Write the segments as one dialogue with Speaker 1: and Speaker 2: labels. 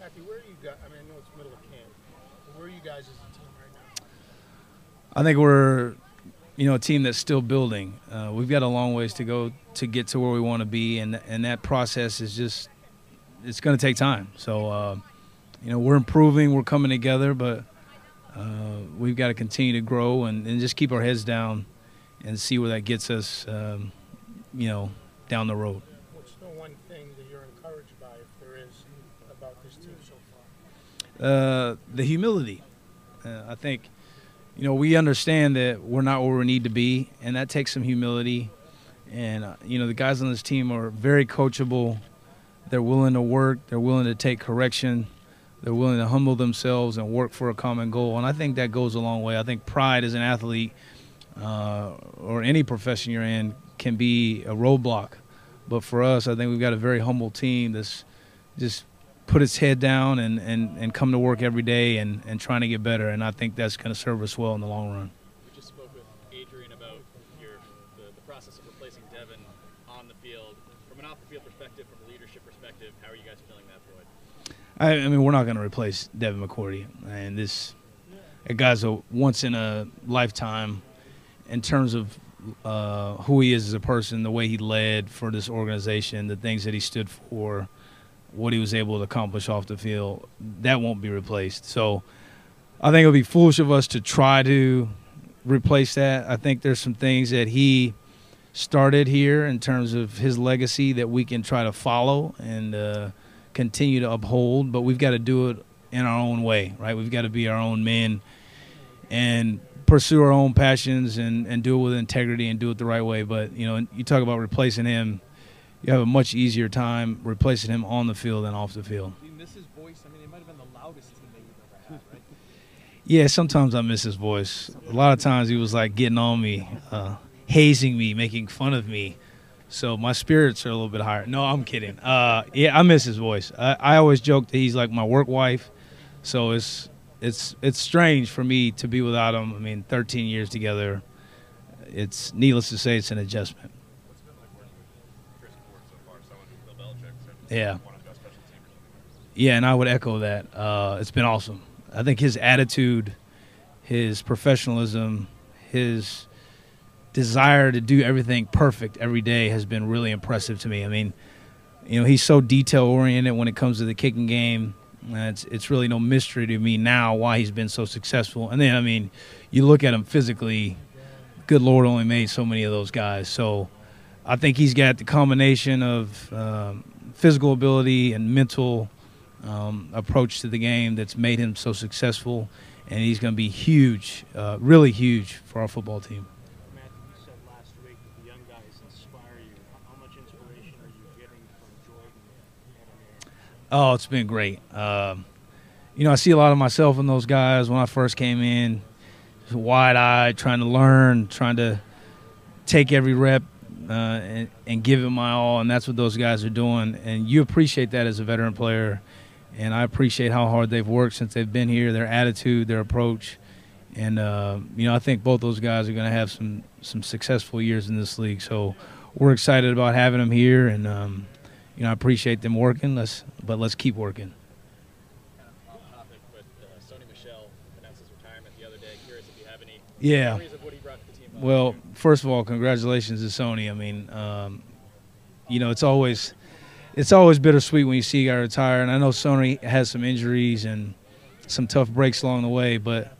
Speaker 1: Matthew, where are you guys? I mean, I know it's middle of camp. But where are you guys as a team right now?
Speaker 2: I think we're, you know, a team that's still building. Uh, we've got a long ways to go to get to where we want to be, and and that process is just, it's going to take time. So, uh, you know, we're improving, we're coming together, but uh, we've got to continue to grow and, and just keep our heads down, and see where that gets us, um, you know, down the road.
Speaker 1: What's the one thing that you're encouraged by, if there is, about this team so far?
Speaker 2: Uh, the humility. Uh, I think, you know, we understand that we're not where we need to be, and that takes some humility. And uh, you know, the guys on this team are very coachable. They're willing to work. They're willing to take correction. They're willing to humble themselves and work for a common goal. And I think that goes a long way. I think pride as an athlete uh, or any profession you're in can be a roadblock. But for us, I think we've got a very humble team that's just put his head down and, and, and come to work every day and, and trying to get better. And I think that's going to serve us well in the long run.
Speaker 3: We just spoke with Adrian about your the, the process of replacing Devin on the field. From an off-the-field perspective, from a leadership perspective, how are you guys feeling that, Floyd?
Speaker 2: I, I mean, we're not going to replace Devin McCourty. And this a guy's a once in a lifetime in terms of uh, who he is as a person, the way he led for this organization, the things that he stood for, what he was able to accomplish off the field. That won't be replaced. So I think it would be foolish of us to try to replace that. I think there's some things that he started here in terms of his legacy that we can try to follow and uh, continue to uphold, but we've got to do it in our own way, right? We've got to be our own men and pursue our own passions and, and do it with integrity and do it the right way. But, you know, you talk about replacing him, you have a much easier time replacing him on the field than off the field.
Speaker 4: Do you miss his voice? I mean, it might have been the loudest teammate you've ever had, right?
Speaker 2: Yeah, sometimes I miss his voice. A lot of times he was like getting on me, uh, hazing me, making fun of me. So my spirits are a little bit higher. No, I'm kidding. Uh, yeah, I miss his voice. I, I always joke that he's like my work wife. So it's it's it's strange for me to be without him. I mean, 13 years together. It's needless to say, it's an adjustment.
Speaker 5: What's it been like working with Chris Board so far? Someone who Bill Belichick said
Speaker 2: Yeah.
Speaker 5: one of the best special teamers.
Speaker 2: Yeah, and I would echo that. Uh, it's been awesome. I think his attitude, his professionalism, his desire to do everything perfect every day has been really impressive to me. I mean, you know, he's so detail oriented when it comes to the kicking game. It's it's really no mystery to me now why he's been so successful. And then I mean, you look at him physically. Good Lord, only made so many of those guys. So I think he's got the combination of um, physical ability and mental um, approach to the game that's made him so successful, and he's going to be huge, uh, really huge for our football team.
Speaker 1: Matthew, you said last week that the young guys inspire you. How, much inspiration are you getting from Jordan?
Speaker 2: Oh, it's been great. Um, you know, I see a lot of myself in those guys when I first came in, wide eyed, trying to learn, trying to take every rep uh, and, and give it my all, and that's what those guys are doing. And you appreciate that as a veteran player, and I appreciate how hard they've worked since they've been here, their attitude, their approach, and uh, you know, I think both those guys are going to have some some successful years in this league. So we're excited about having them here, and um, you know, I appreciate them working. Let's but let's keep working.
Speaker 3: Kind of off topic, but uh, Sony Michel announced his retirement the other day. Curious if you have any
Speaker 2: Yeah. Well, first of all, congratulations to Sony. I mean, um, you know, it's always it's always bittersweet when you see a guy retire, and I know Sony has some injuries and some tough breaks along the way, but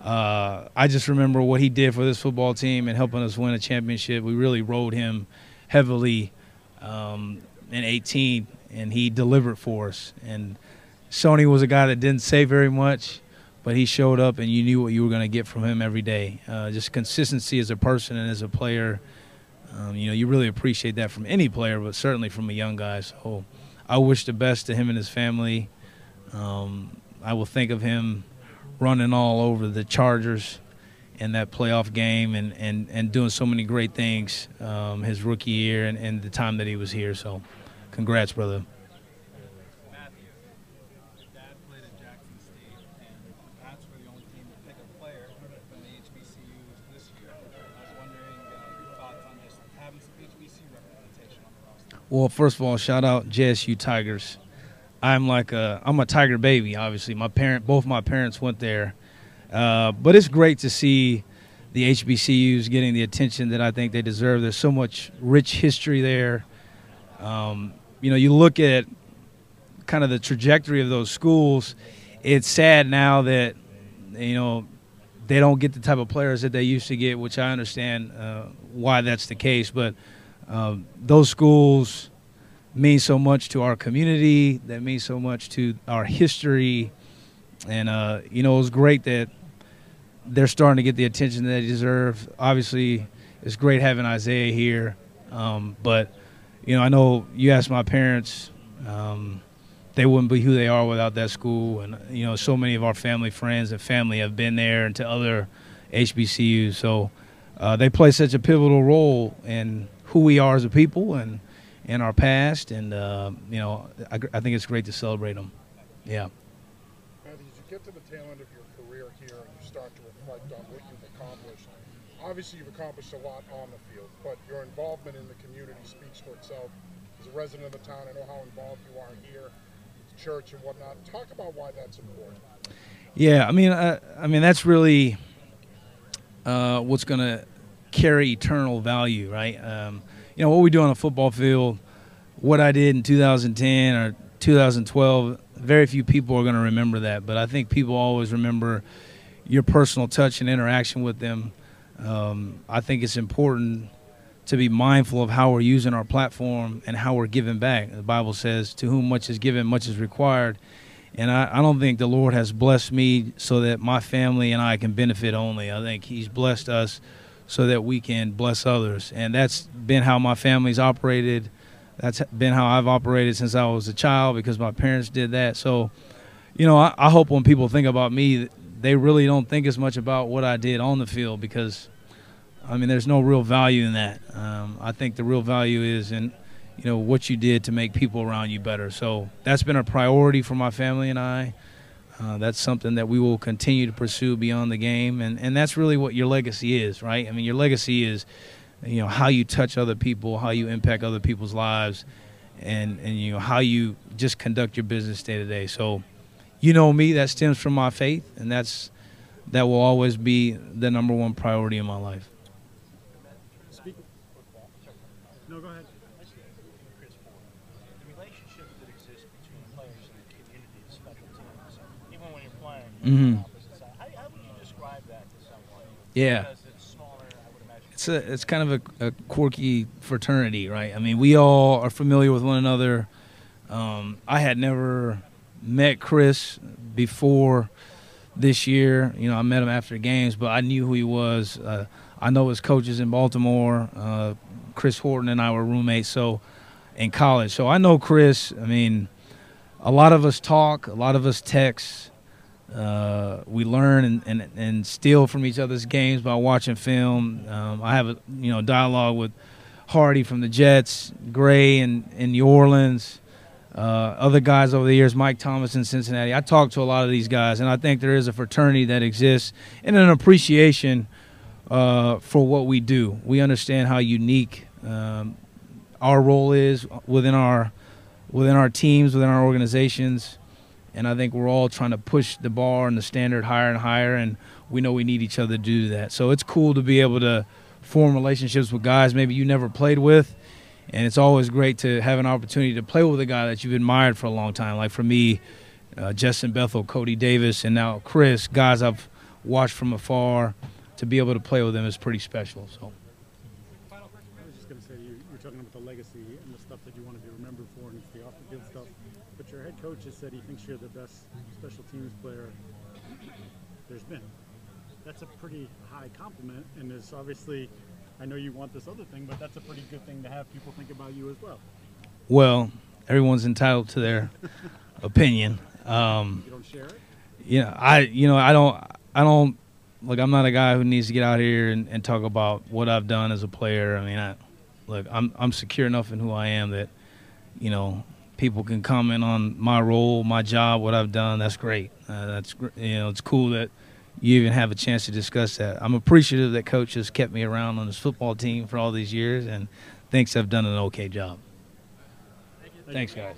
Speaker 2: uh, I just remember what he did for this football team and helping us win a championship. We really rode him heavily um, in 18, and he delivered for us. And Sony was a guy that didn't say very much, but he showed up, and you knew what you were going to get from him every day. Uh, just consistency as a person and as a player. Um, you know, you really appreciate that from any player, but certainly from a young guy. So I wish the best to him and his family. Um, I will think of him running all over the Chargers in that playoff game and, and, and doing so many great things um, his rookie year and, and the time that he was here. So congrats, brother.
Speaker 4: Matthew, your dad played at Jackson State, and the Pats were the only team to pick a player from the HBCUs this year. I was wondering uh, your thoughts on just having some HBCU representation on the roster.
Speaker 2: Well, first of all, shout out JSU Tigers. I'm like a I'm a Tiger baby. Obviously, my parent, both my parents went there, uh, but it's great to see the HBCUs getting the attention that I think they deserve. There's so much rich history there. Um, you know, you look at kind of the trajectory of those schools. It's sad now that you know they don't get the type of players that they used to get, which I understand uh, why that's the case. But um, those schools mean so much to our community. That means so much to our history, and uh, you know it was great that they're starting to get the attention that they deserve. Obviously, it's great having Isaiah here, um, but you know I know you asked my parents. Um, they wouldn't be who they are without that school. And you know, so many of our family friends and family have been there and to other HBCUs. So uh, they play such a pivotal role in who we are as a people and in our past. And uh, you know, I, I think it's great to celebrate them. Yeah.
Speaker 6: Matthew, as you get to the tail end of your career here and you start to reflect on what you've accomplished, obviously you've accomplished a lot on the field, but your involvement in the community speaks for itself. As a resident of the town, I know how involved you are here, with church and whatnot. Talk about why that's important.
Speaker 2: Yeah, I mean, I, I mean that's really uh, what's going to carry eternal value, right? Um, you know what we do on a football field, what I did in 2010 or 2012. Very few people are going to remember that, but I think people always remember your personal touch and interaction with them. Um, I think it's important to be mindful of how we're using our platform and how we're giving back. The Bible says, "To whom much is given, much is required." And I, I, don't think the Lord has blessed me so that my family and I can benefit only. I think He's blessed us so that we can bless others. And that's been how my family's operated. That's been how I've operated since I was a child because my parents did that. So, you know, I, I hope when people think about me, they really don't think as much about what I did on the field because, I mean, there's no real value in that. Um, I think the real value is in you know what you did to make people around you better. So that's been a priority for my family and I. Uh, that's something that we will continue to pursue beyond the game, and and that's really what your legacy is, right? I mean, your legacy is, you know, how you touch other people, how you impact other people's lives, and and you know how you just conduct your business day to day. So, you know me, that stems from my faith, and that's that will always be the number one priority in my life.
Speaker 1: Speak. No, go ahead. Chris Board. The relationship that exists between players and the community is special teams. Even when you're playing
Speaker 2: Mhm.
Speaker 1: on the opposite side. How, how would you describe that to someone?
Speaker 2: Yeah.
Speaker 1: Because it's smaller, I would imagine.
Speaker 2: it's a it's kind of a, a quirky fraternity, right? I mean, we all are familiar with one another. Um, I had never met Chris before this year. You know, I met him after the games, but I knew who he was. Uh, I know his coaches in Baltimore. Uh, Chris Horton and I were roommates, so in college. So I know Chris. I mean, a lot of us talk, a lot of us text. Uh, we learn and, and, and steal from each other's games by watching film. Um, I have a you know dialogue with Hardee from the Jets, Gray in, in New Orleans, uh, other guys over the years, Mike Thomas in Cincinnati. I talk to a lot of these guys, and I think there is a fraternity that exists and an appreciation uh, for what we do. We understand how unique um, our role is within our within our teams, within our organizations and I think we're all trying to push the bar and the standard higher and higher, and we know we need each other to do that. So it's cool to be able to form relationships with guys maybe you never played with, and it's always great to have an opportunity to play with a guy that you've admired for a long time. Like for me, uh, Justin Bethel, Cody Davis, and now Chris, guys I've watched from afar. To be able to play with them is pretty special. So.
Speaker 7: I was just going to say, you, you're talking about the legacy and the stuff that you want to be remembered for, and it's the off the field stuff. Your head coach has said he thinks you're the best special teams player there's been. That's a pretty high compliment, and it's obviously, I know you want this other thing, but that's a pretty good thing to have people think about you as well.
Speaker 2: Well, everyone's entitled to their opinion. Um,
Speaker 7: You don't share it?
Speaker 2: you know, I you know I don't I don't look. I'm not a guy who needs to get out here and, and talk about what I've done as a player. I mean, I look. I'm I'm secure enough in who I am that you know people can comment on my role, my job, what I've done. That's great. Uh, that's you know it's cool that you even have a chance to discuss that. I'm appreciative that coach has kept me around on his football team for all these years and thinks I've done an okay job. Thanks, guys.